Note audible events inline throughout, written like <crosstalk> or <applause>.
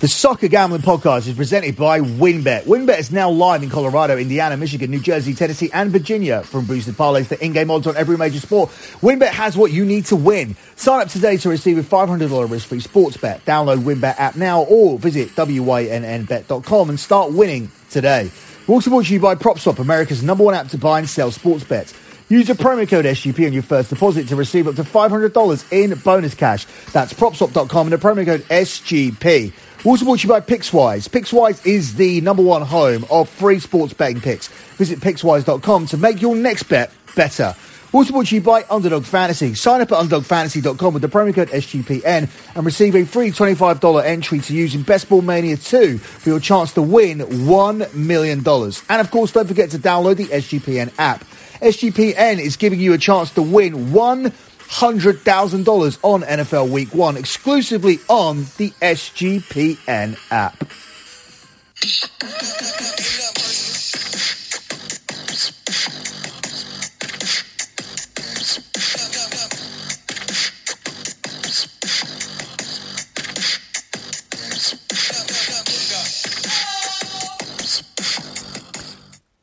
The Soccer Gambling Podcast is presented by WynnBET. WynnBET is now live in Colorado, Indiana, Michigan, New Jersey, Tennessee, and Virginia. From boosted parlays to in-game odds on every major sport, WynnBET has what you need to win. Sign up today to receive a $500 risk-free sports bet. Download WynnBET app now or visit wynnbet.com and start winning today. We're also brought to you by PropSwap, America's number one app to buy and sell sports bets. Use the promo code SGP on your first deposit to receive up to $500 in bonus cash. That's propswap.com and the promo code SGP. Also brought to you by Pickswise. Pickswise is the number one home of free sports betting picks. Visit pickswise.com to make your next bet better. Also brought to you by Underdog Fantasy. Sign up at underdogfantasy.com with the promo code SGPN and receive a free $25 entry to use in Best Ball Mania 2 for your chance to win $1 million. And of course, don't forget to download the SGPN app. SGPN is giving you a chance to win one $100,000 on NFL Week 1 exclusively on the SGPN app.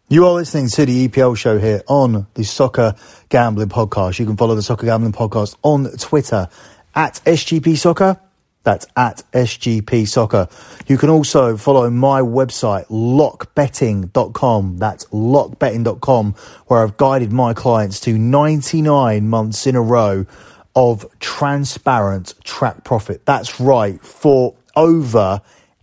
You are listening to the EPL show here on the Soccer Gambling Podcast. You can follow the Soccer Gambling Podcast on Twitter at SGP Soccer. That's at SGP Soccer. You can also follow my website, lockbetting.com. That's lockbetting.com, where I've guided my clients to 99 months in a row of transparent track profit. That's right. For over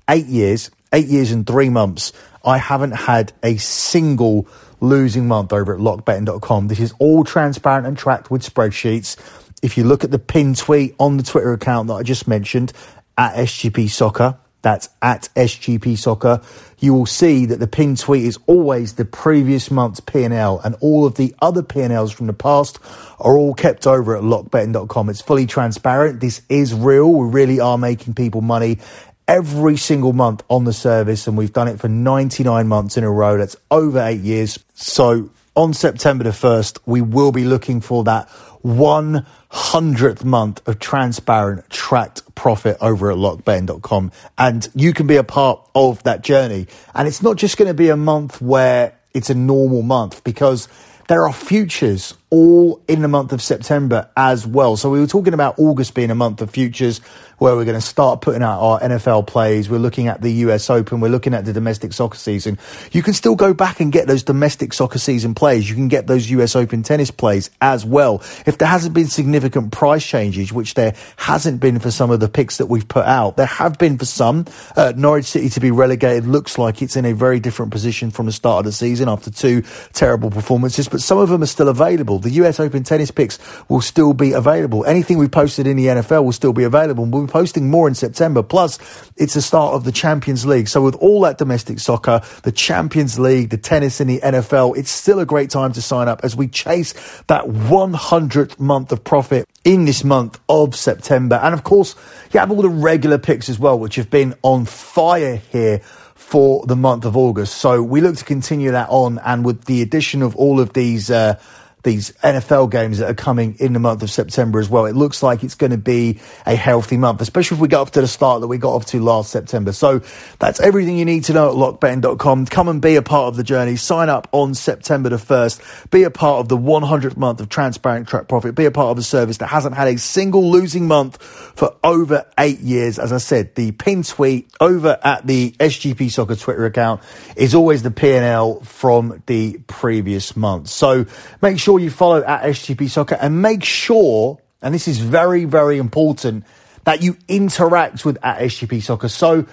eight years, eight years and three months, I haven't had a single losing month over at lockbetting.com. This is all transparent and tracked with spreadsheets. If you look at the pin tweet on the Twitter account that I just mentioned at SGP Soccer, that's at SGP Soccer, you will see that the pin tweet is always the previous month's P&L and all of the other P&Ls from the past are all kept over at lockbetting.com. It's fully transparent. This is real. We really are making people money every single month on the service, and we've done it for 99 months in a row. That's over eight years. So on September the 1st, we will be looking for that 100th month of transparent tracked profit over at lockbetting.com. And you can be a part of that journey. And it's not just going to be a month where it's a normal month because there are futures all in the month of September as well. So we were talking about August being a month of futures where we're going to start putting out our NFL plays. We're looking at the US Open. We're looking at the domestic soccer season. You can still go back and get those domestic soccer season plays. You can get those US Open tennis plays as well. If there hasn't been significant price changes, which there hasn't been for some of the picks that we've put out, there have been for some. Uh, Norwich City to be relegated looks like it's in a very different position from the start of the season after two terrible performances, but some of them are still available. The US Open tennis picks will still be available. Anything we posted in the NFL will still be available. We'll be posting more in September. Plus, it's the start of the Champions League. So with all that domestic soccer, the Champions League, the tennis and the NFL, it's still a great time to sign up as we chase that 100th month of profit in this month of September. And of course, you have all the regular picks as well, which have been on fire here for the month of August. So we look to continue that on. And with the addition of all of these, uh, these NFL games that are coming in the month of September as well. It looks like it's going to be a healthy month, especially if we get up to the start that we got off to last September. So that's everything you need to know at lockbetting.com. Come and be a part of the journey. Sign up on September the 1st. Be a part of the 100th month of transparent track profit. Be a part of a service that hasn't had a single losing month for over eight years. As I said, the pin tweet over at the SGP Soccer Twitter account is always the P&L from the previous month. So make sure sure you follow at SGP Soccer and make sure, and this is very, very important, that you interact with at SGP Soccer. So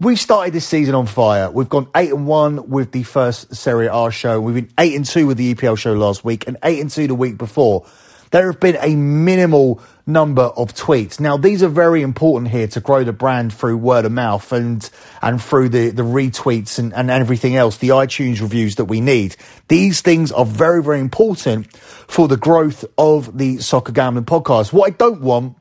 we've started this season on fire. We've gone eight and one with the first Serie A show. We've been eight and two with the EPL show last week and eight and two the week before. There have been a minimal number of tweets. Now, these are very important here to grow the brand through word of mouth and, and through the, the retweets and, and everything else, the iTunes reviews that we need. These things are very, very important for the growth of the Soccer Gambling podcast. What I don't want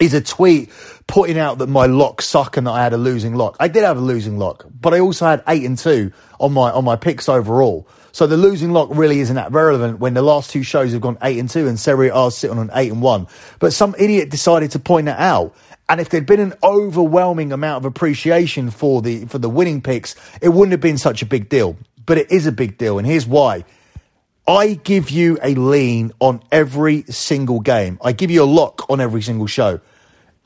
is a tweet putting out that my lock suck and that I had a losing lock. I did have a losing lock, but I also had eight and two on my on my picks overall. So the losing lock really isn't that relevant when the last two shows have gone eight and two and Serie A sitting on eight and one. But some idiot decided to point that out. And if there'd been an overwhelming amount of appreciation for the for the winning picks, it wouldn't have been such a big deal. But it is a big deal, and here's why. I give you a lean on every single game. I give you a lock on every single show.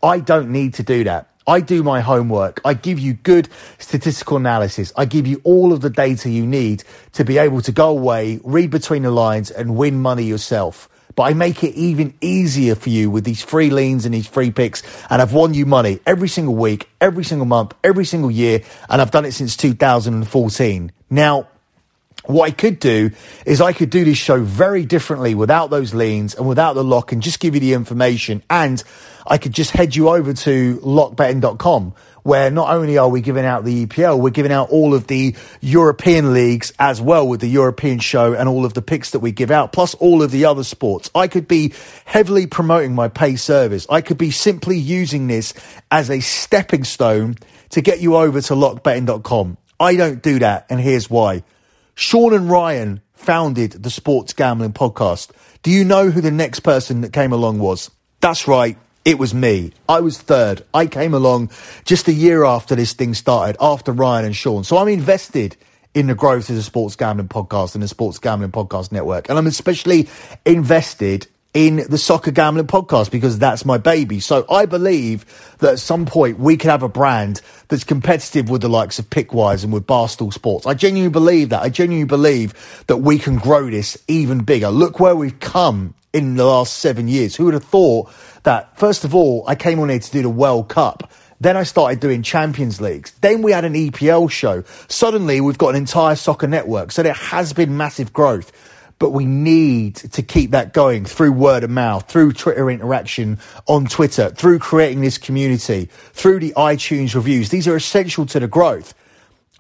I don't need to do that. I do my homework. I give you good statistical analysis. I give you all of the data you need to be able to go away, read between the lines and win money yourself. But I make it even easier for you with these free leans and these free picks. And I've won you money every single week, every single month, every single year. And I've done it since 2014. Now, what I could do is I could do this show very differently without those leans and without the lock and just give you the information. And I could just head you over to lockbetting.com where not only are we giving out the EPL, we're giving out all of the European leagues as well with the European show and all of the picks that we give out, plus all of the other sports. I could be heavily promoting my pay service. I could be simply using this as a stepping stone to get you over to lockbetting.com. I don't do that, and here's why. Sean and Ryan founded the Sports Gambling Podcast. Do you know who the next person that came along was? That's right. It was me. I was third. I came along just a year after this thing started, after Ryan and Sean. So I'm invested in the growth of the Sports Gambling Podcast and the Sports Gambling Podcast Network. And I'm especially invested in the Soccer Gambling Podcast because that's my baby. So I believe that at some point we could have a brand that's competitive with the likes of Pickswise and with Barstool Sports. I genuinely believe that. I genuinely believe that we can grow this even bigger. Look where we've come in the last seven years. Who would have thought that, first of all, I came on here to do the World Cup. Then I started doing Champions Leagues. Then we had an EPL show. Suddenly we've got an entire soccer network. So there has been massive growth. But we need to keep that going through word of mouth, through Twitter interaction on Twitter, through creating this community, through the iTunes reviews. These are essential to the growth.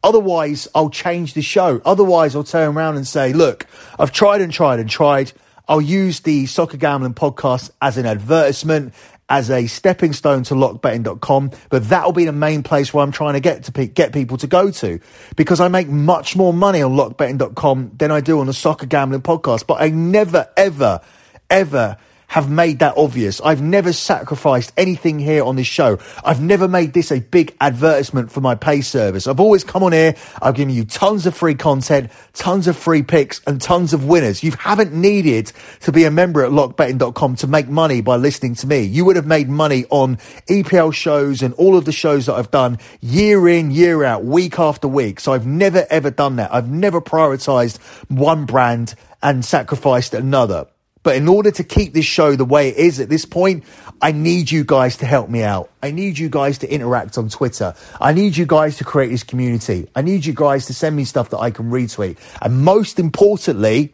Otherwise, I'll change the show. Otherwise, I'll turn around and say, look, I've tried and tried and tried. I'll use the Soccer Gambling podcast as an advertisement, as a stepping stone to lockbetting.com, but that'll be the main place where I'm trying to get to pe- get people to go to because I make much more money on lockbetting.com than I do on the Soccer Gambling podcast, but I never, ever, ever have made that obvious. I've never sacrificed anything here on this show. I've never made this a big advertisement for my pay service. I've always come on here. I've given you tons of free content, tons of free picks and tons of winners. You haven't needed to be a member at lockbetting.com to make money by listening to me. You would have made money on EPL shows and all of the shows that I've done year in, year out, week after week. So I've never ever done that. I've never prioritized one brand and sacrificed another. But in order to keep this show the way it is at this point, I need you guys to help me out. I need you guys to interact on Twitter. I need you guys to create this community. I need you guys to send me stuff that I can retweet. And most importantly,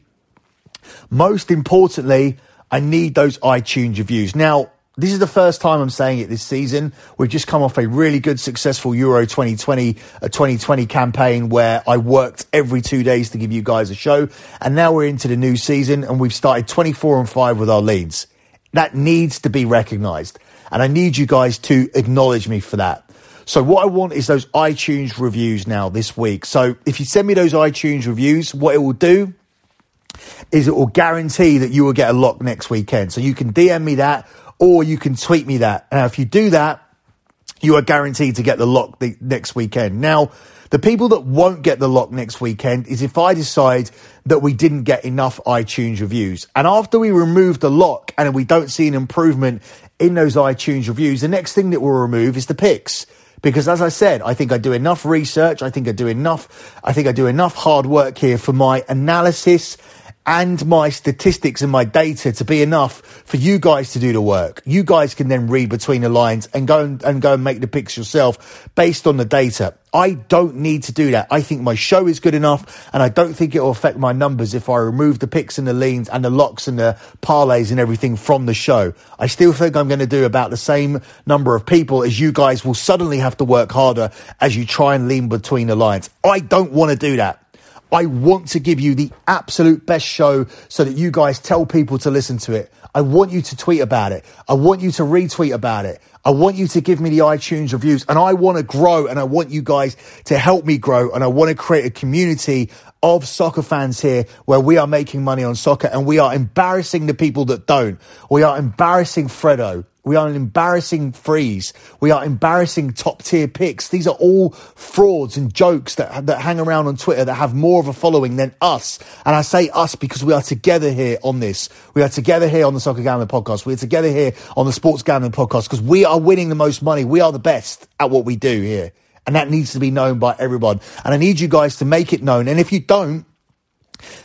most importantly, I need those iTunes reviews. Now, this is the first time I'm saying it this season. We've just come off a really good, successful Euro 2020, a 2020 campaign where I worked every two days to give you guys a show. And now we're into the new season and we've started 24 and 5 with our leads. That needs to be recognized. And I need you guys to acknowledge me for that. So what I want is those iTunes reviews now this week. So if you send me those iTunes reviews, what it will do is it will guarantee that you will get a lock next weekend. So you can DM me that or you can tweet me that. Now, if you do that, you are guaranteed to get the lock the next weekend. Now, the people that won't get the lock next weekend is if I decide that we didn't get enough iTunes reviews. And after we remove the lock and we don't see an improvement in those iTunes reviews, the next thing that we'll remove is the picks. Because as I said, I think I do enough research. I think I do enough. I think I do enough hard work here for my analysis and my statistics and my data to be enough for you guys to do the work. You guys can then read between the lines and go and, and go and make the picks yourself based on the data. I don't need to do that. I think my show is good enough and I don't think it will affect my numbers if I remove the picks and the leans and the locks and the parlays and everything from the show. I still think I'm going to do about the same number of people as you guys will suddenly have to work harder as you try and lean between the lines. I don't want to do that. I want to give you the absolute best show so that you guys tell people to listen to it. I want you to tweet about it. I want you to retweet about it. I want you to give me the iTunes reviews and I want to grow and I want you guys to help me grow and I want to create a community of soccer fans here where we are making money on soccer and we are embarrassing the people that don't. We are embarrassing Fredo. We are an embarrassing Freeze. We are embarrassing top tier picks. These are all frauds and jokes that, that hang around on Twitter that have more of a following than us. And I say us because we are together here on this. We are together here on the Soccer Gambling Podcast. We are together here on the Sports Gambling Podcast because we are winning the most money. We are the best at what we do here. And that needs to be known by everyone. And I need you guys to make it known. And if you don't,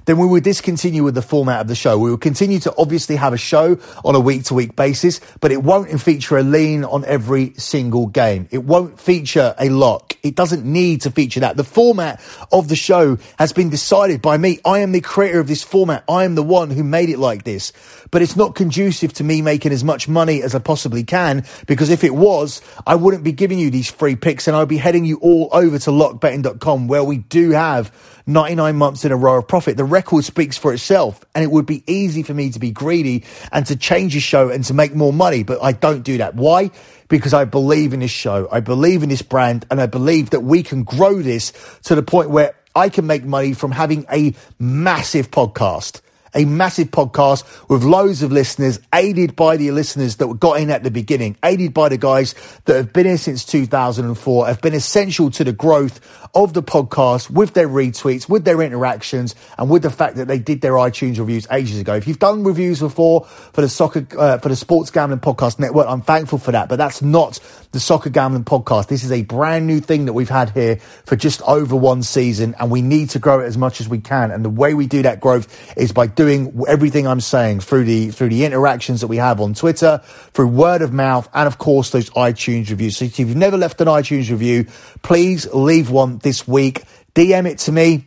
then we will discontinue with the format of the show. We will continue to obviously have a show on a week to week basis, but it won't feature a lean on every single game. It won't feature a lock. It doesn't need to feature that. The format of the show has been decided by me. I am the creator of this format. I am the one who made it like this, but it's not conducive to me making as much money as I possibly can because if it was, I wouldn't be giving you these free picks and I'd be heading you all over to lockbetting.com where we do have 99 months in a row of profit. The record speaks for itself and it would be easy for me to be greedy and to change the show and to make more money, but I don't do that. Why? Because I believe in this show. I believe in this brand and I believe that we can grow this to the point where I can make money from having a massive podcast a massive podcast with loads of listeners, aided by the listeners that got in at the beginning, aided by the guys that have been here since 2004, have been essential to the growth of the podcast with their retweets, with their interactions, and with the fact that they did their iTunes reviews ages ago. If you've done reviews before for the soccer, uh, for the Sports Gambling Podcast Network, I'm thankful for that, but that's not the Soccer Gambling Podcast. This is a brand new thing that we've had here for just over one season, and we need to grow it as much as we can. And the way we do that growth is by doing everything I'm saying through the through the interactions that we have on Twitter, through word of mouth, and of course those iTunes reviews. So if you've never left an iTunes review, please leave one this week. DM it to me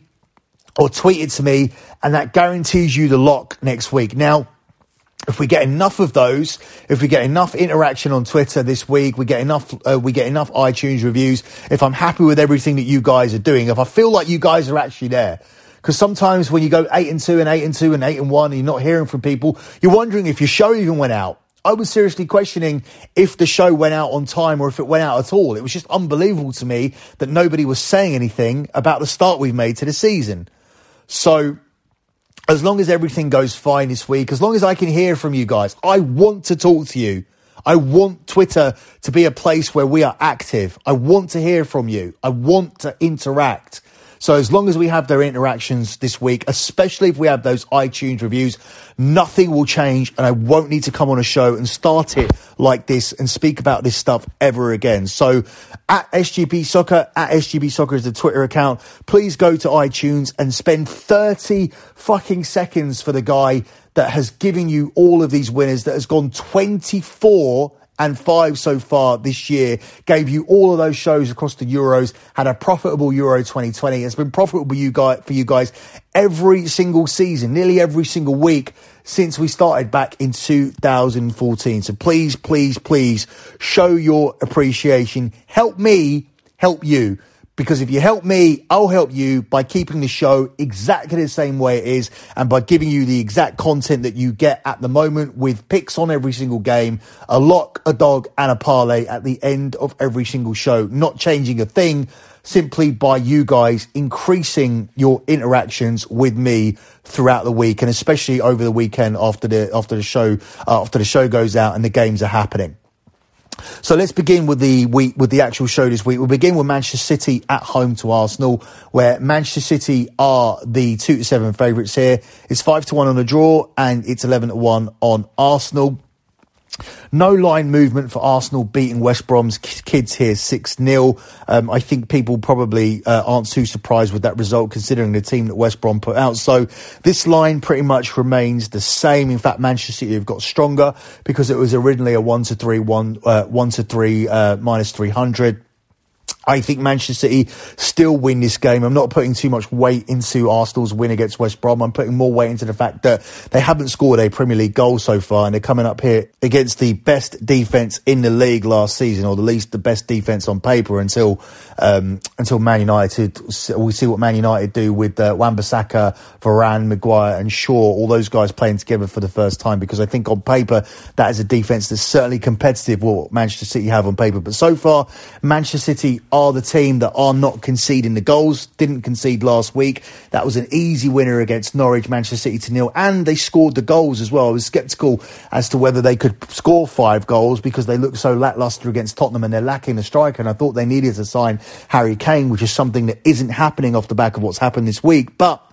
or tweet it to me, and that guarantees you the lock next week. Now, if we get enough of those, if we get enough interaction on Twitter this week, we get enough, uh, we get enough iTunes reviews. If I'm happy with everything that you guys are doing, if I feel like you guys are actually there, because sometimes when you go eight and two and eight and two and eight and one, and you're not hearing from people, you're wondering if your show even went out. I was seriously questioning if the show went out on time or if it went out at all. It was just unbelievable to me that nobody was saying anything about the start we've made to the season. So, as long as everything goes fine this week, as long as I can hear from you guys, I want to talk to you. I want Twitter to be a place where we are active. I want to hear from you. I want to interact. So as long as we have their interactions this week, especially if we have those iTunes reviews, nothing will change and I won't need to come on a show and start it like this and speak about this stuff ever again. So at SGP Soccer, at SGP Soccer is the Twitter account. Please go to iTunes and spend 30 fucking seconds for the guy that has given you all of these winners that has gone 24 and five so far this year. Gave you all of those shows across the Euros. Had a profitable Euro 2020. It's been profitable you guys, for you guys every single season, nearly every single week since we started back in 2014. So please, please, please show your appreciation. Help me help you. Because if you help me, I'll help you by keeping the show exactly the same way it is and by giving you the exact content that you get at the moment with picks on every single game, a lock, a dog and a parlay at the end of every single show, not changing a thing simply by you guys increasing your interactions with me throughout the week and especially over the weekend after the after the show uh, after the show goes out and the games are happening. So let's begin with the week with the actual show this week. We'll begin with Manchester City at home to Arsenal, where Manchester City are the two to seven favourites here. It's five to one on the draw, and it's eleven to one on Arsenal. No line movement for Arsenal beating West Brom's kids here 6 0. Um, I think people probably uh, aren't too surprised with that result considering the team that West Brom put out. So this line pretty much remains the same. In fact, Manchester City have got stronger because it was originally a 1 to 3, 1, uh, 1 to 3 uh, minus 300. I think Manchester City still win this game. I'm not putting too much weight into Arsenal's win against West Brom. I'm putting more weight into the fact that they haven't scored a Premier League goal so far, and they're coming up here against the best defense in the league last season, or at least the best defense on paper until um, until Man United. We see what Man United do with uh, Wan-Bissaka, Varane, Maguire, and Shaw. All those guys playing together for the first time, because I think on paper that is a defense that's certainly competitive. What Manchester City have on paper, but so far Manchester City the team that are not conceding the goals. Didn't concede last week. That was an easy winner against Norwich, Manchester City to nil, and they scored the goals as well. I was sceptical as to whether they could score five goals because they look so lackluster against Tottenham and they're lacking a striker. And I thought they needed to sign Harry Kane, which is something that isn't happening off the back of what's happened this week. But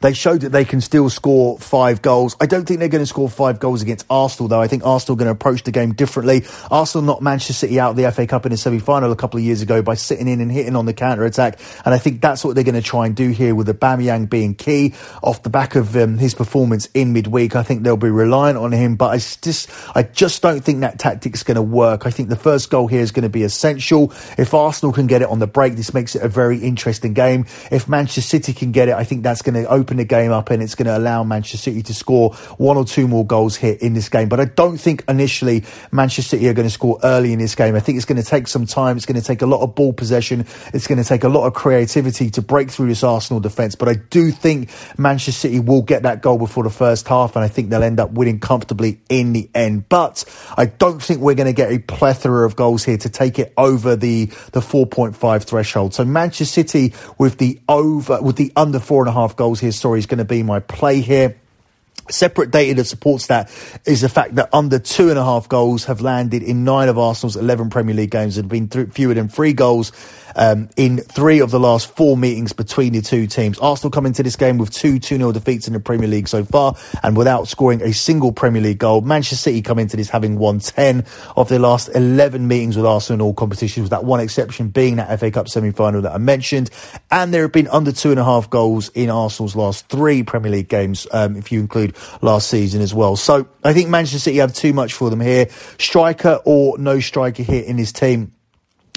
they showed that they can still score five goals. I don't think they're going to score five goals against Arsenal, though. I think Arsenal are going to approach the game differently. Arsenal knocked Manchester City out of the FA Cup in a semi final a couple of years ago by sitting in and hitting on the counter attack. And I think that's what they're going to try and do here with the Aubameyang being key off the back of um, his performance in midweek. I think they'll be reliant on him, but I just, I just don't think that tactic's going to work. I think the first goal here is going to be essential. If Arsenal can get it on the break, this makes it a very interesting game. If Manchester City can get it, I think that's going to open open the game up and it's going to allow Manchester City to score one or two more goals here in this game. But I don't think initially Manchester City are going to score early in this game. I think it's going to take some time. It's going to take a lot of ball possession. It's going to take a lot of creativity to break through this Arsenal defence. But I do think Manchester City will get that goal before the first half and I think they'll end up winning comfortably in the end. But I don't think we're going to get a plethora of goals here to take it over the, the 4.5 threshold. So Manchester City with the over, with the under four and a half goals here story is going to be my play here. Separate data that supports that is the fact that under two and a half goals have landed in nine of Arsenal's 11 Premier League games and been th- fewer than three goals um, in three of the last four meetings between the two teams. Arsenal come into this game with two 2 0 defeats in the Premier League so far and without scoring a single Premier League goal. Manchester City come into this having won 10 of their last 11 meetings with Arsenal in all competitions, with that one exception being that FA Cup semi final that I mentioned. And there have been under two and a half goals in Arsenal's last three Premier League games, um, if you include last season as well. So I think Manchester City have too much for them here. Striker or no striker here in his team.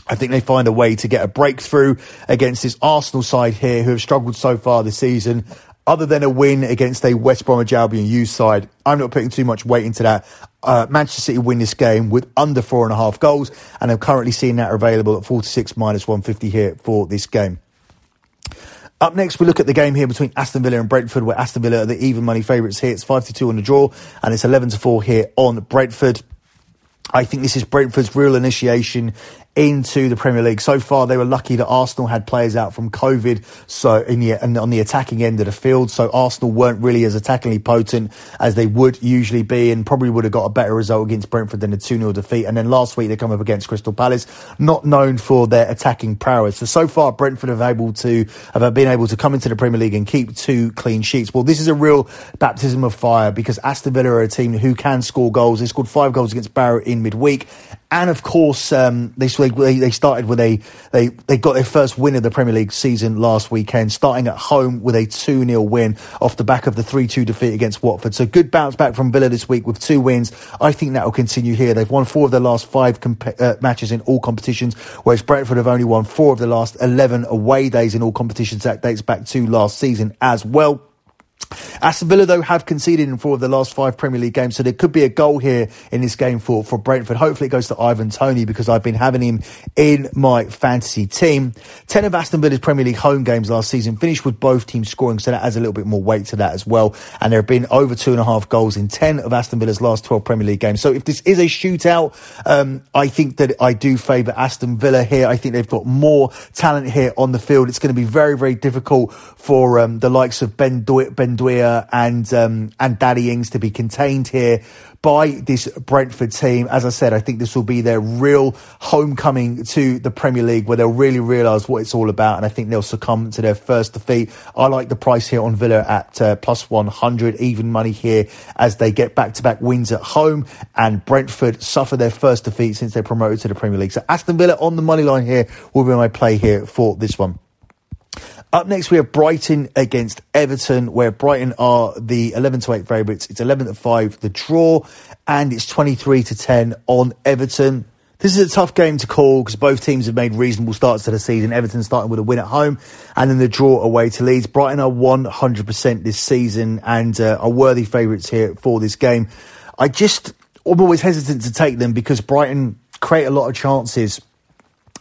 I think they find a way to get a breakthrough against this Arsenal side here who have struggled so far this season. Other than a win against a West Bromwich Albion U side, I'm not putting too much weight into that. Uh, Manchester City win this game with under four and a half goals, and I'm currently seeing that available at 46 minus 150 here for this game. Up next, we look at the game here between Aston Villa and Brentford, where Aston Villa are the even money favourites here. It's 5 to 2 on the draw, and it's 11 to 4 here on Brentford. I think this is Brentford's real initiation into the Premier League. So far, they were lucky that Arsenal had players out from COVID, so in the and on the attacking end of the field. So Arsenal weren't really as attackingly potent as they would usually be, and probably would have got a better result against Brentford than a 2 0 defeat. And then last week they come up against Crystal Palace, not known for their attacking prowess. So so far, Brentford have able to have been able to come into the Premier League and keep two clean sheets. Well, this is a real baptism of fire because Aston Villa are a team who can score goals. They scored five goals against Barrow in midweek, and of course um, they they, they started with a they they got their first win of the Premier League season last weekend, starting at home with a two 0 win off the back of the three two defeat against Watford. So good bounce back from Villa this week with two wins. I think that will continue here. They've won four of their last five comp- uh, matches in all competitions, whereas Brentford have only won four of the last eleven away days in all competitions. That dates back to last season as well. Aston Villa, though, have conceded in four of the last five Premier League games, so there could be a goal here in this game for, for Brentford. Hopefully, it goes to Ivan Toney because I've been having him in my fantasy team. Ten of Aston Villa's Premier League home games last season finished with both teams scoring, so that adds a little bit more weight to that as well. And there have been over two and a half goals in 10 of Aston Villa's last 12 Premier League games. So if this is a shootout, um, I think that I do favour Aston Villa here. I think they've got more talent here on the field. It's going to be very, very difficult for um, the likes of Ben, Doit, ben Douier and um, and Danny Ings to be contained here by this Brentford team. As I said, I think this will be their real homecoming to the Premier League where they'll really realise what it's all about. And I think they'll succumb to their first defeat. I like the price here on Villa at uh, plus 100, even money here as they get back to back wins at home and Brentford suffer their first defeat since they promoted to the Premier League. So Aston Villa on the money line here will be my play here for this one. Up next, we have Brighton against Everton, where Brighton are the 11 to 8 favourites. It's 11 to 5, the draw, and it's 23 to 10 on Everton. This is a tough game to call because both teams have made reasonable starts to the season. Everton starting with a win at home and then the draw away to Leeds. Brighton are 100% this season and uh, are worthy favourites here for this game. I just, I'm always hesitant to take them because Brighton create a lot of chances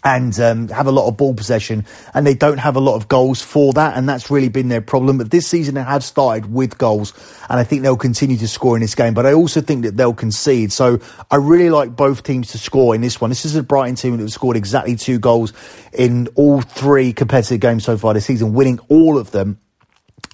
and um, have a lot of ball possession, and they don't have a lot of goals for that, and that's really been their problem. But this season, they have started with goals, and I think they'll continue to score in this game. But I also think that they'll concede. So I really like both teams to score in this one. This is a Brighton team that have scored exactly two goals in all three competitive games so far this season, winning all of them.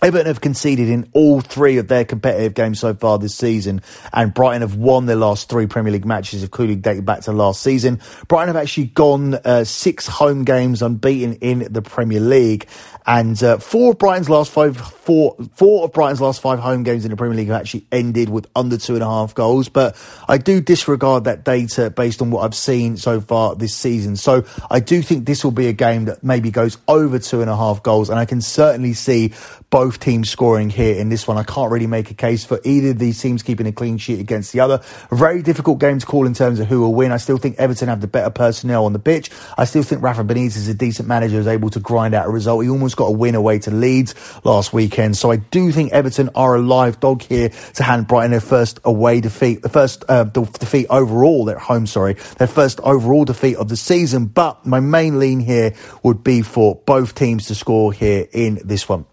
Everton have conceded in all three of their competitive games so far this season, and Brighton have won their last three Premier League matches, including dating back to last season. Brighton have actually gone uh, six home games unbeaten in the Premier League, and uh, four of Brighton's last five, four, four of Brighton's last five home games in the Premier League have actually ended with under two and a half goals. But I do disregard that data based on what I've seen so far this season. So I do think this will be a game that maybe goes over two and a half goals, and I can certainly see both teams scoring here in this one. I can't really make a case for either of these teams keeping a clean sheet against the other. A very difficult game to call in terms of who will win. I still think Everton have the better personnel on the pitch. I still think Rafa Benitez is a decent manager, is able to grind out a result. He almost got a win away to Leeds last weekend. So I do think Everton are a live dog here to hand Brighton their first away defeat, the first uh, defeat overall, their home, sorry, their first overall defeat of the season. But my main lean here would be for both teams to score here in this one.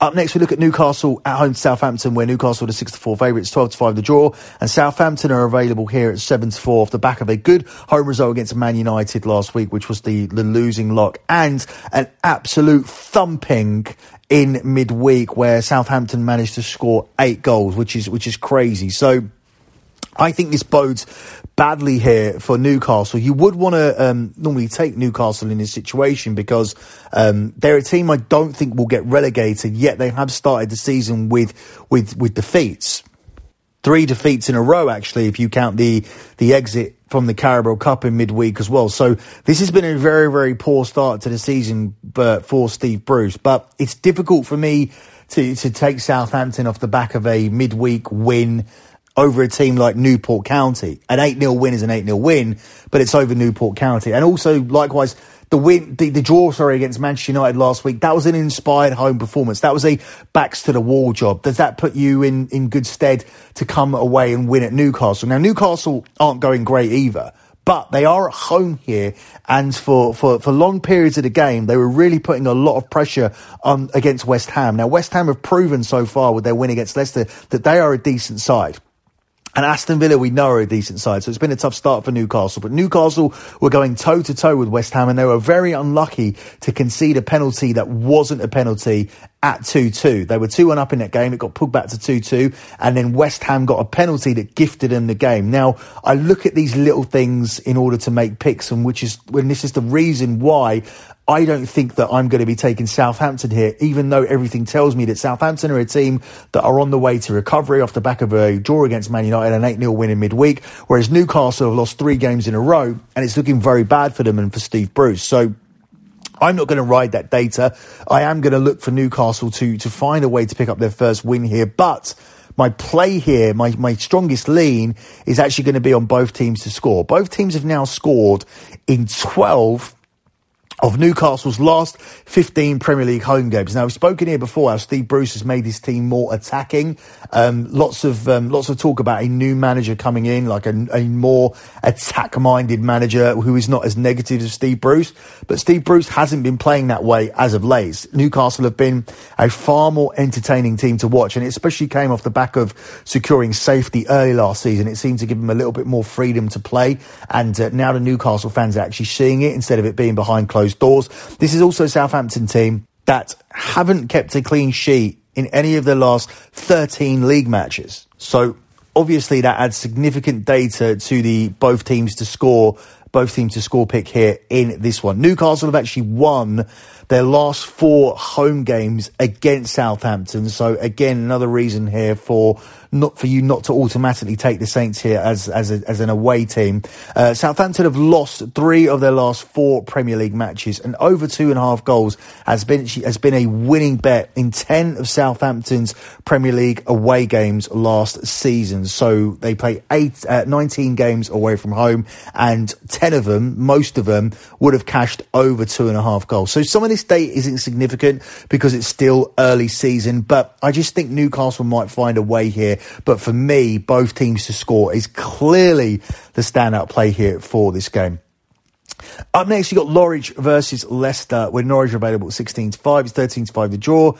Up next, we look at Newcastle at home to Southampton, where Newcastle are the 6 to 4 favourites, 12 to 5 the draw, and Southampton are available here at 7 to 4 off the back of a good home result against Man United last week, which was the, the losing lock, and an absolute thumping in midweek where Southampton managed to score eight goals, which is which is crazy. So I think this bodes badly here for Newcastle. You would want to um, normally take Newcastle in this situation because um, they're a team I don't think will get relegated. Yet they have started the season with with with defeats, three defeats in a row. Actually, if you count the the exit from the Carabao Cup in midweek as well. So this has been a very very poor start to the season, but for Steve Bruce. But it's difficult for me to to take Southampton off the back of a midweek win over a team like Newport County. An 8 0 win is an 8 0 win, but it's over Newport County. And also, likewise, the win, the, the draw, sorry, against Manchester United last week, that was an inspired home performance. That was a backs to the wall job. Does that put you in, in good stead to come away and win at Newcastle? Now, Newcastle aren't going great either but they are at home here. And for, for, for long periods of the game, they were really putting a lot of pressure on against West Ham. Now, West Ham have proven so far with their win against Leicester that they are a decent side. And Aston Villa, we know are a decent side, so it's been a tough start for Newcastle. But Newcastle were going toe to toe with West Ham, and they were very unlucky to concede a penalty that wasn't a penalty at 2 2. They were 2 1 up in that game. It got pulled back to 2 2. And then West Ham got a penalty that gifted them the game. Now, I look at these little things in order to make picks, and which is when this is the reason why I don't think that I'm going to be taking Southampton here, even though everything tells me that Southampton are a team that are on the way to recovery off the back of a draw against Man United, and an 8 0 win in midweek, whereas Newcastle have lost three games in a row, and it's looking very bad for them and for Steve Bruce. So, I'm not going to ride that data. I am going to look for Newcastle to to find a way to pick up their first win here, but my play here, my, my strongest lean is actually going to be on both teams to score. Both teams have now scored in 12 of Newcastle's last 15 Premier League home games. Now, we've spoken here before how Steve Bruce has made his team more attacking. Um, lots of um, lots of talk about a new manager coming in, like a, a more attack-minded manager who is not as negative as Steve Bruce. But Steve Bruce hasn't been playing that way as of late. Newcastle have been a far more entertaining team to watch, and it especially came off the back of securing safety early last season. It seemed to give them a little bit more freedom to play, and uh, now the Newcastle fans are actually seeing it instead of it being behind closed closed doors. This is also Southampton team that haven't kept a clean sheet in any of their last 13 league matches. So obviously that adds significant data to the both teams to score, both teams to score pick here in this one. Newcastle have actually won their last four home games against Southampton. So again, another reason here for not for you not to automatically take the Saints here as as, a, as an away team. Uh, Southampton have lost three of their last four Premier League matches, and over two and a half goals has been has been a winning bet in ten of Southampton's Premier League away games last season. So they play eight, uh, 19 games away from home, and ten of them, most of them, would have cashed over two and a half goals. So some of this date isn't significant because it's still early season, but I just think Newcastle might find a way here but for me, both teams to score is clearly the standout play here for this game. Up next, you've got Norwich versus Leicester, with Norwich available 16 to 5. It's 13 to 5 the draw,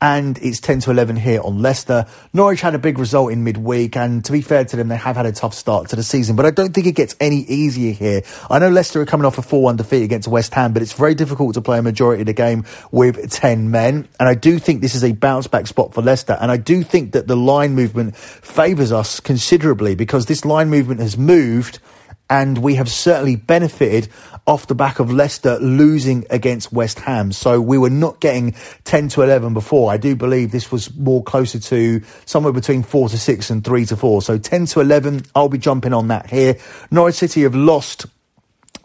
and it's 10 to 11 here on Leicester. Norwich had a big result in midweek, and to be fair to them, they have had a tough start to the season, but I don't think it gets any easier here. I know Leicester are coming off a 4 1 defeat against West Ham, but it's very difficult to play a majority of the game with 10 men, and I do think this is a bounce back spot for Leicester, and I do think that the line movement favours us considerably because this line movement has moved and we have certainly benefited off the back of Leicester losing against West Ham. So we were not getting 10 to 11 before. I do believe this was more closer to somewhere between 4 to 6 and 3 to 4. So 10 to 11, I'll be jumping on that here. Norwich City have lost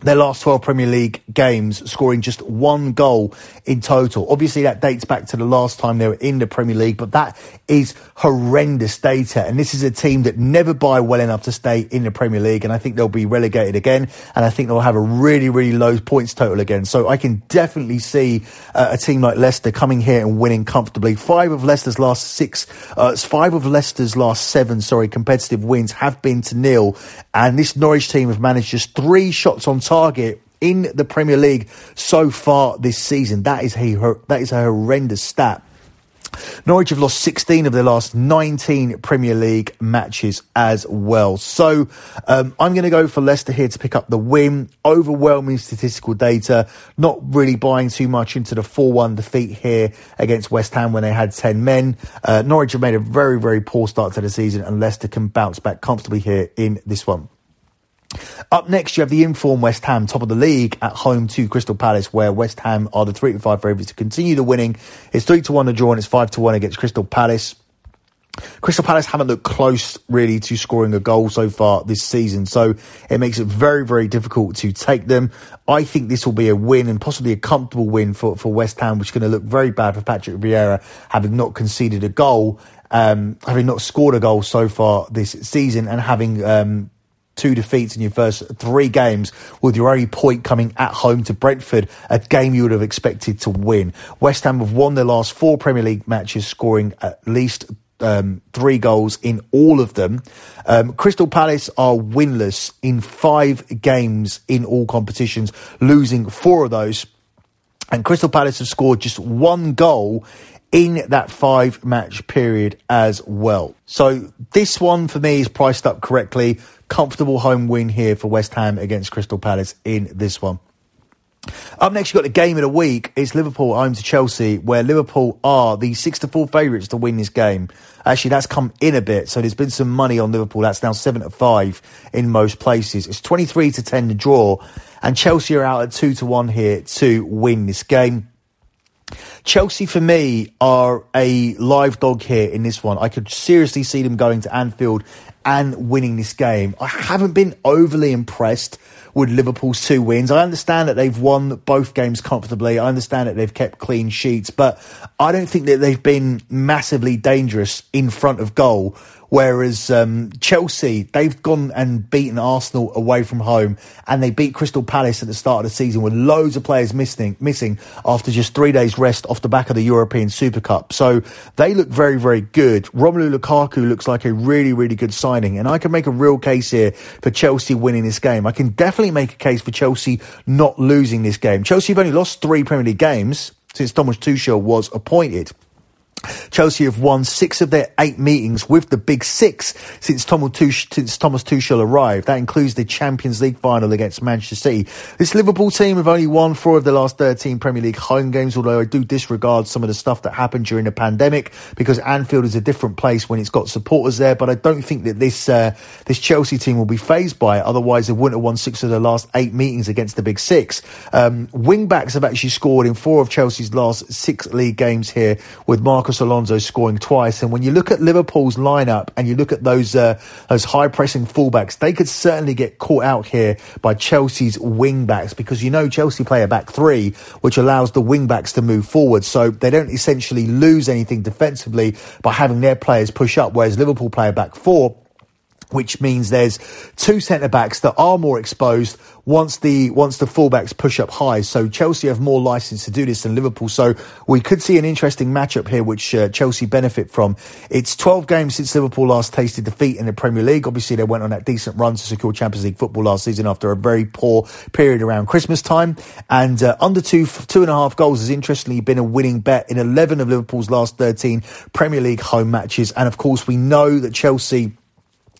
their last 12 Premier League games, scoring just one goal in total. Obviously, that dates back to the last time they were in the Premier League, but that is horrendous data. And this is a team that never buy well enough to stay in the Premier League. And I think they'll be relegated again. And I think they'll have a really, really low points total again. So I can definitely see uh, a team like Leicester coming here and winning comfortably. Five of Leicester's last six, uh, five of Leicester's last seven, sorry, competitive wins have been to nil. And this Norwich team have managed just three shots on target in the Premier League so far this season. That is a that is a horrendous stat. Norwich have lost 16 of their last 19 Premier League matches as well. So um, I'm going to go for Leicester here to pick up the win. Overwhelming statistical data. Not really buying too much into the 4 1 defeat here against West Ham when they had 10 men. Uh, Norwich have made a very, very poor start to the season, and Leicester can bounce back comfortably here in this one. Up next, you have the informed West Ham, top of the league, at home to Crystal Palace, where West Ham are the 3 to 5 favourites to continue the winning. It's 3 to 1 to draw, and it's 5 to 1 against Crystal Palace. Crystal Palace haven't looked close really to scoring a goal so far this season, so it makes it very, very difficult to take them. I think this will be a win and possibly a comfortable win for, for West Ham, which is going to look very bad for Patrick Vieira having not conceded a goal, um, having not scored a goal so far this season, and having um, two defeats in your first three games, with your only point coming at home to Brentford, a game you would have expected to win. West Ham have won their last four Premier League matches, scoring at least um, three goals in all of them. Um, Crystal Palace are winless in five games in all competitions, losing four of those. And Crystal Palace have scored just one goal in that five match period as well. So this one for me is priced up correctly. Comfortable home win here for West Ham against Crystal Palace in this one. Up next, you've got the game of the week. It's Liverpool home to Chelsea, where Liverpool are the 6 to 4 favourites to win this game. Actually, that's come in a bit, so there's been some money on Liverpool. That's now 7 to 5 in most places. It's 23 to 10 to draw, and Chelsea are out at 2 to 1 here to win this game. Chelsea, for me, are a live dog here in this one. I could seriously see them going to Anfield and winning this game. I haven't been overly impressed with Liverpool's two wins. I understand that they've won both games comfortably. I understand that they've kept clean sheets, but I don't think that they've been massively dangerous in front of goal Whereas um, Chelsea, they've gone and beaten Arsenal away from home, and they beat Crystal Palace at the start of the season with loads of players missing, missing after just three days rest off the back of the European Super Cup. So they look very, very good. Romelu Lukaku looks like a really, really good signing, and I can make a real case here for Chelsea winning this game. I can definitely make a case for Chelsea not losing this game. Chelsea have only lost three Premier League games since Thomas Tuchel was appointed. Chelsea have won six of their eight meetings with the Big Six since Thomas Tuchel, since Thomas Tuchel arrived. That includes the Champions League final against Manchester City. This Liverpool team have only won four of the last 13 Premier League home games, although I do disregard some of the stuff that happened during the pandemic because Anfield is a different place when it's got supporters there. But I don't think that this uh, this Chelsea team will be phased by it. Otherwise, they wouldn't have won six of the last eight meetings against the Big Six. Um, wing backs have actually scored in four of Chelsea's last six league games here with Marcos Marcos Alonso scoring twice. And when you look at Liverpool's lineup and you look at those uh, those high pressing fullbacks, they could certainly get caught out here by Chelsea's wing backs because you know Chelsea play a back three, which allows the wing backs to move forward. So they don't essentially lose anything defensively by having their players push up, whereas Liverpool play a back four which means there's two centre backs that are more exposed once the once the fullbacks push up high. So Chelsea have more license to do this than Liverpool. So we could see an interesting matchup here, which uh, Chelsea benefit from. It's 12 games since Liverpool last tasted defeat in the Premier League. Obviously, they went on that decent run to secure Champions League football last season after a very poor period around Christmas time. And uh, under two two and a half goals has interestingly been a winning bet in 11 of Liverpool's last 13 Premier League home matches. And of course, we know that Chelsea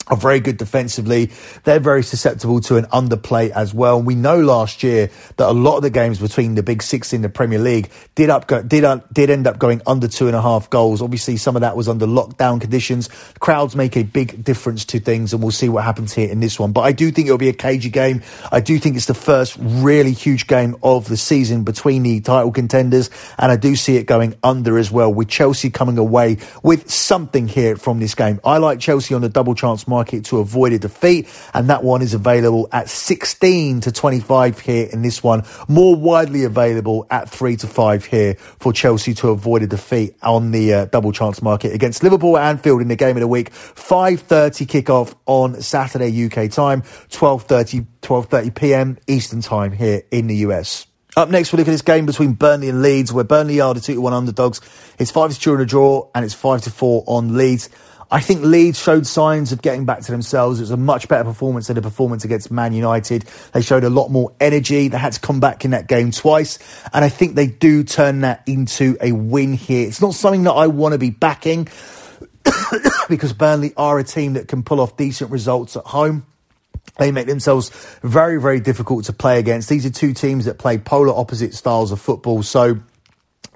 are very good defensively. They're very susceptible to an underplay as well. We know last year that a lot of the games between the big six in the Premier League did up did did end up going under two and a half goals. Obviously, some of that was under lockdown conditions. Crowds make a big difference to things, and we'll see what happens here in this one. But I do think it'll be a cagey game. I do think it's the first really huge game of the season between the title contenders, and I do see it going under as well. With Chelsea coming away with something here from this game. I like Chelsea on the double chance mark market to avoid a defeat. And that one is available at 16 to 25 here in this one. More widely available at 3 to 5 here for Chelsea to avoid a defeat on the uh, double chance market against Liverpool at Anfield in the game of the week. 5.30 kickoff on Saturday UK time, 12.30, 12.30 p.m. Eastern time here in the US. Up next, we look at this game between Burnley and Leeds, where Burnley are the 2 to 1 underdogs. It's 5 to 2 in a draw, and it's 5 to 4 on Leeds. I think Leeds showed signs of getting back to themselves. It was a much better performance than the performance against Man United. They showed a lot more energy. They had to come back in that game twice. And I think they do turn that into a win here. It's not something that I want to be backing <coughs> because Burnley are a team that can pull off decent results at home. They make themselves very, very difficult to play against. These are two teams that play polar opposite styles of football. So,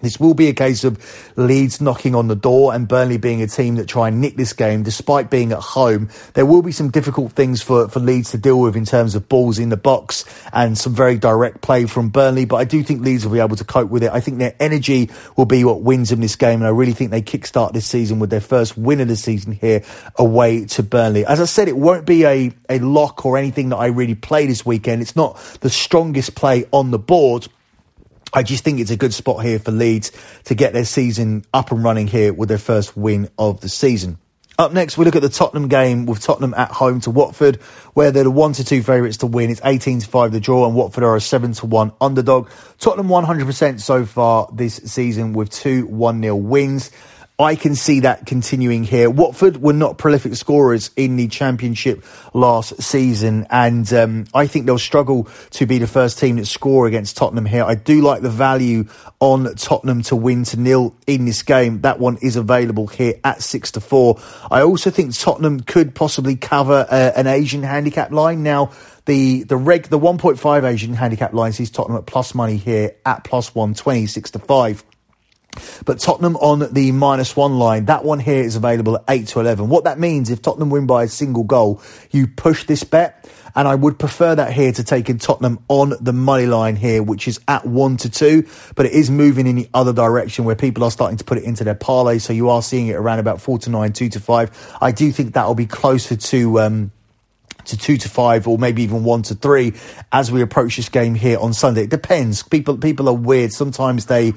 this will be a case of Leeds knocking on the door and Burnley being a team that try and nick this game despite being at home. There will be some difficult things for, for Leeds to deal with in terms of balls in the box and some very direct play from Burnley, but I do think Leeds will be able to cope with it. I think their energy will be what wins them this game and I really think they kickstart this season with their first win of the season here away to Burnley. As I said, it won't be a, a lock or anything that I really play this weekend. It's not the strongest play on the board I just think it's a good spot here for Leeds to get their season up and running here with their first win of the season. Up next, we look at the Tottenham game with Tottenham at home to Watford, where they're the one to two favourites to win. It's 18 to 5 the draw, and Watford are a 7 to 1 underdog. Tottenham 100% so far this season with two 1 0 wins. I can see that continuing here. Watford were not prolific scorers in the championship last season, and um, I think they'll struggle to be the first team that score against Tottenham here. I do like the value on Tottenham to win to nil in this game. That one is available here at six to four. I also think Tottenham could possibly cover uh, an Asian handicap line now. The the reg the 1.5 Asian handicap line sees Tottenham at plus money here at plus 120, 6 to 5. But Tottenham on the minus one line, that one here is available at 8 to 11. What that means, if Tottenham win by a single goal, you push this bet. And I would prefer that here to taking Tottenham on the money line here, which is at 1 to 2. But it is moving in the other direction where people are starting to put it into their parlay. So you are seeing it around about 4 to 9, 2 to 5. I do think that will be closer to. Um, to two to five or maybe even one to three as we approach this game here on Sunday. It depends. People people are weird. Sometimes they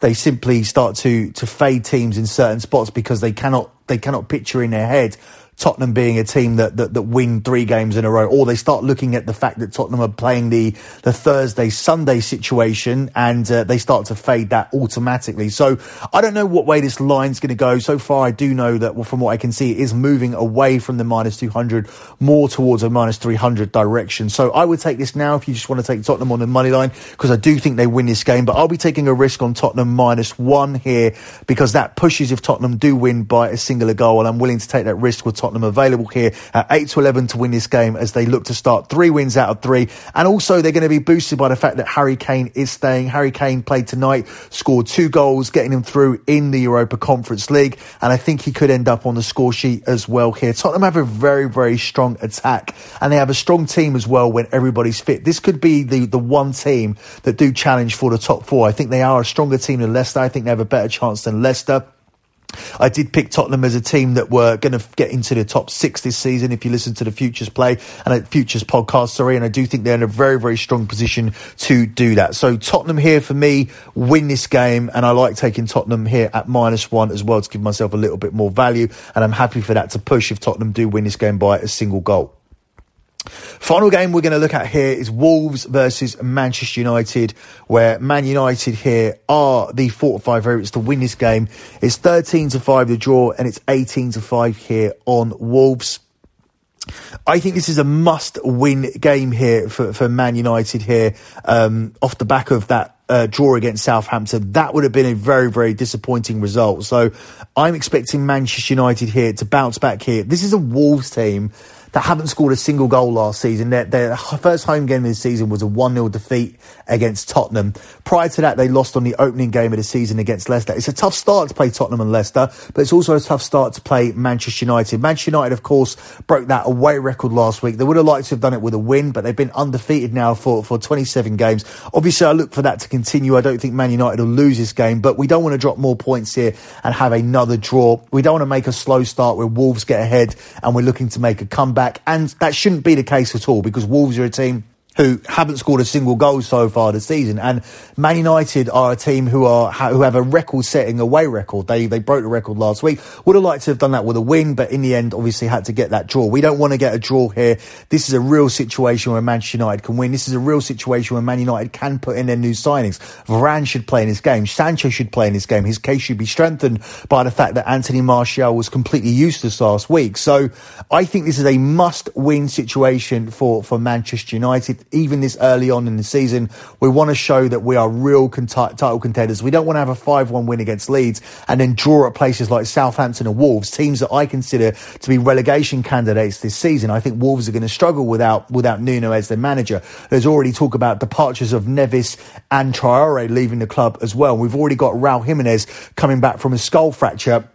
they simply start to to fade teams in certain spots because they cannot they cannot picture in their head Tottenham being a team that, that, that win three games in a row, or they start looking at the fact that Tottenham are playing the, the Thursday Sunday situation and uh, they start to fade that automatically. So I don't know what way this line's going to go. So far, I do know that well, from what I can see, it is moving away from the minus 200 more towards a minus 300 direction. So I would take this now if you just want to take Tottenham on the money line because I do think they win this game, but I'll be taking a risk on Tottenham minus one here because that pushes if Tottenham do win by a singular goal, and I'm willing to take that risk with Tottenham available here at 8 to 11 to win this game as they look to start three wins out of three. And also, they're going to be boosted by the fact that Harry Kane is staying. Harry Kane played tonight, scored two goals, getting him through in the Europa Conference League. And I think he could end up on the score sheet as well here. Tottenham have a very, very strong attack and they have a strong team as well when everybody's fit. This could be the, the one team that do challenge for the top four. I think they are a stronger team than Leicester. I think they have a better chance than Leicester. I did pick Tottenham as a team that were going to get into the top six this season. If you listen to the Futures play and Futures podcast, sorry, and I do think they're in a very, very strong position to do that. So Tottenham here for me win this game, and I like taking Tottenham here at minus one as well to give myself a little bit more value, and I'm happy for that to push if Tottenham do win this game by a single goal. Final game we're going to look at here is Wolves versus Manchester United, where Man United here are the 4 to 5 favourites to win this game. It's 13 to 5 the draw, and it's 18 to 5 here on Wolves. I think this is a must win game here for, for Man United here, um, off the back of that uh, draw against Southampton. That would have been a very, very disappointing result. So I'm expecting Manchester United here to bounce back here. This is a Wolves team that haven't scored a single goal last season. Their, their first home game of the season was a 1 0 defeat against Tottenham. Prior to that, they lost on the opening game of the season against Leicester. It's a tough start to play Tottenham and Leicester, but it's also a tough start to play Manchester United. Manchester United, of course, broke that away record last week. They would have liked to have done it with a win, but they've been undefeated now for, for 27 games. Obviously, I look for that to continue. I don't think Man United will lose this game, but we don't want to drop more points here and have another draw. We don't want to make a slow start where Wolves get ahead and we're looking to make a comeback. And that shouldn't be the case at all because Wolves are a team who haven't scored a single goal so far this season. And Man United are a team who are who have a record-setting away record. They they broke the record last week. Would have liked to have done that with a win, but in the end, obviously had to get that draw. We don't want to get a draw here. This is a real situation where Manchester United can win. This is a real situation where Man United can put in their new signings. Varane should play in this game. Sancho should play in this game. His case should be strengthened by the fact that Anthony Martial was completely useless last week. So I think this is a must-win situation for for Manchester United even this early on in the season. We want to show that we are real con- title contenders. We don't want to have a 5 1 win against Leeds and then draw at places like Southampton and Wolves, teams that I consider to be relegation candidates this season. I think Wolves are going to struggle without, without Nuno as their manager. There's already talk about departures of Neves and Traore leaving the club as well. We've already got Raul Jimenez coming back from a skull fracture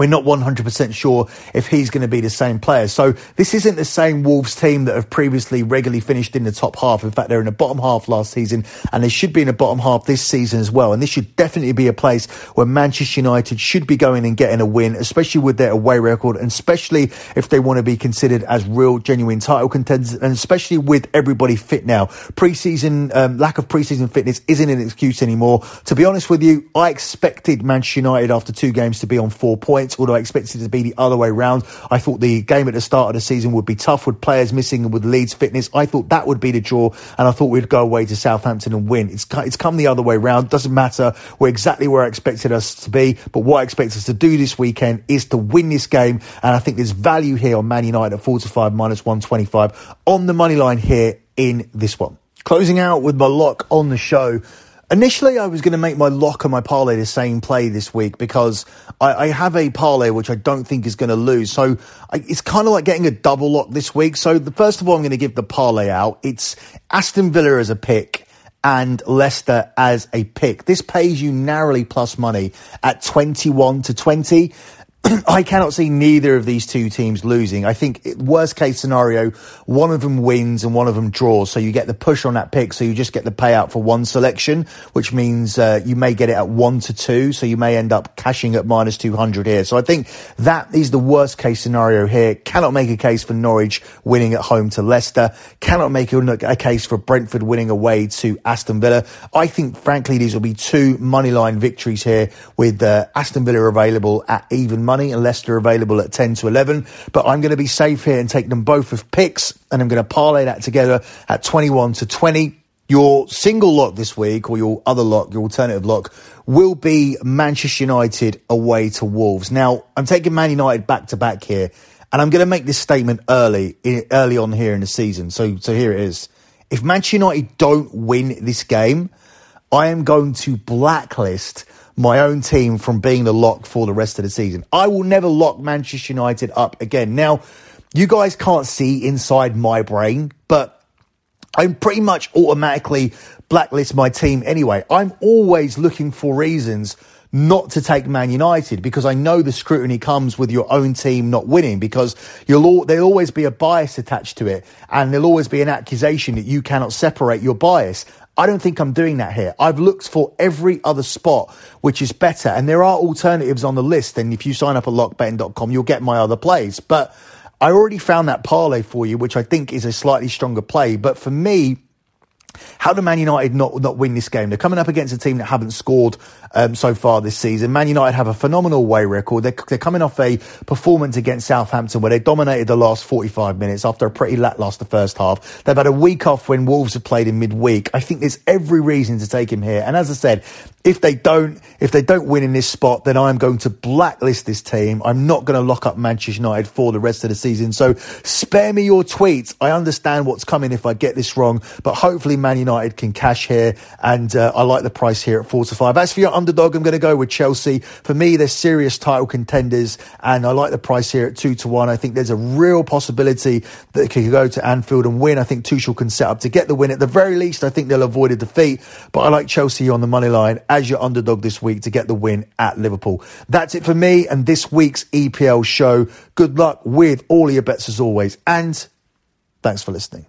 we're not 100% sure if he's going to be the same player. So this isn't the same Wolves team that have previously regularly finished in the top half. In fact, they're in the bottom half last season and they should be in the bottom half this season as well. And this should definitely be a place where Manchester United should be going and getting a win, especially with their away record and especially if they want to be considered as real, genuine title contenders and especially with everybody fit now. Pre-season, um, lack of pre-season fitness isn't an excuse anymore. To be honest with you, I expected Manchester United after two games to be on four points points, although I expected it to be the other way round. I thought the game at the start of the season would be tough with players missing and with Leeds fitness. I thought that would be the draw, and I thought we'd go away to Southampton and win. It's, it's come the other way round. Doesn't matter. We're exactly where I expected us to be, but what I expect us to do this weekend is to win this game, and I think there's value here on Man United at 4 to 5 minus 125 on the money line here in this one. Closing out with my lock on the show. Initially, I was going to make my lock and my parlay the same play this week because I, I have a parlay which I don't think is going to lose. So I, it's kind of like getting a double lock this week. So the, first of all, I'm going to give the parlay out. It's Aston Villa as a pick and Leicester as a pick. This pays you narrowly plus money at 21 to 20. <clears throat> I cannot see neither of these two teams losing. I think worst case scenario, one of them wins and one of them draws. So you get the push on that pick. So you just get the payout for one selection, which means uh, you may get it at one to two. So you may end up cashing at minus 200 here. So I think that is the worst case scenario here. Cannot make a case for Norwich winning at home to Leicester. Cannot make a, case for Brentford winning away to Aston Villa. I think, frankly, these will be two moneyline victories here with uh, Aston Villa available at even money and Leicester available at 10 to 11. But I'm going to be safe here and take them both as picks, and I'm going to parlay that together at 21 to 20. Your single lock this week, or your other lock, your alternative lock, will be Manchester United away to Wolves. Now, I'm taking Man United back to back here, and I'm going to make this statement early, early on here in the season. So, so here it is. If Manchester United don't win this game, I am going to blacklist my own team from being the lock for the rest of the season. I will never lock Manchester United up again. Now, you guys can't see inside my brain, but I'm pretty much automatically blacklist my team anyway. I'm always looking for reasons not to take Man United because I know the scrutiny comes with your own team not winning because you'll all, there'll always be a bias attached to it and there'll always be an accusation that you cannot separate your bias. I don't think I'm doing that here. I've looked for every other spot which is better and there are alternatives on the list and if you sign up at lockbetting.com you'll get my other plays. But I already found that parlay for you which I think is a slightly stronger play, but for me how do Man United not not win this game? They're coming up against a team that haven't scored um, so far this season. Man United have a phenomenal away record. They're, they're coming off a performance against Southampton where they dominated the last 45 minutes after a pretty lackluster first half. They've had a week off when Wolves have played in midweek. I think there's every reason to take him here. And as I said, if they don't, if they don't win in this spot, then I'm going to blacklist this team. I'm not going to lock up Manchester United for the rest of the season. So spare me your tweets. I understand what's coming if I get this wrong, but hopefully Man United can cash here. And uh, I like the price here at four to five. As for your underdog, I'm going to go with Chelsea. For me, they're serious title contenders, and I like the price here at two to one. I think there's a real possibility that they could go to Anfield and win. I think Tuchel can set up to get the win. At the very least, I think they'll avoid a defeat. But I like Chelsea on the money line as your underdog this week to get the win at Liverpool. That's it for me and this week's EPL show. Good luck with all your bets as always, and thanks for listening.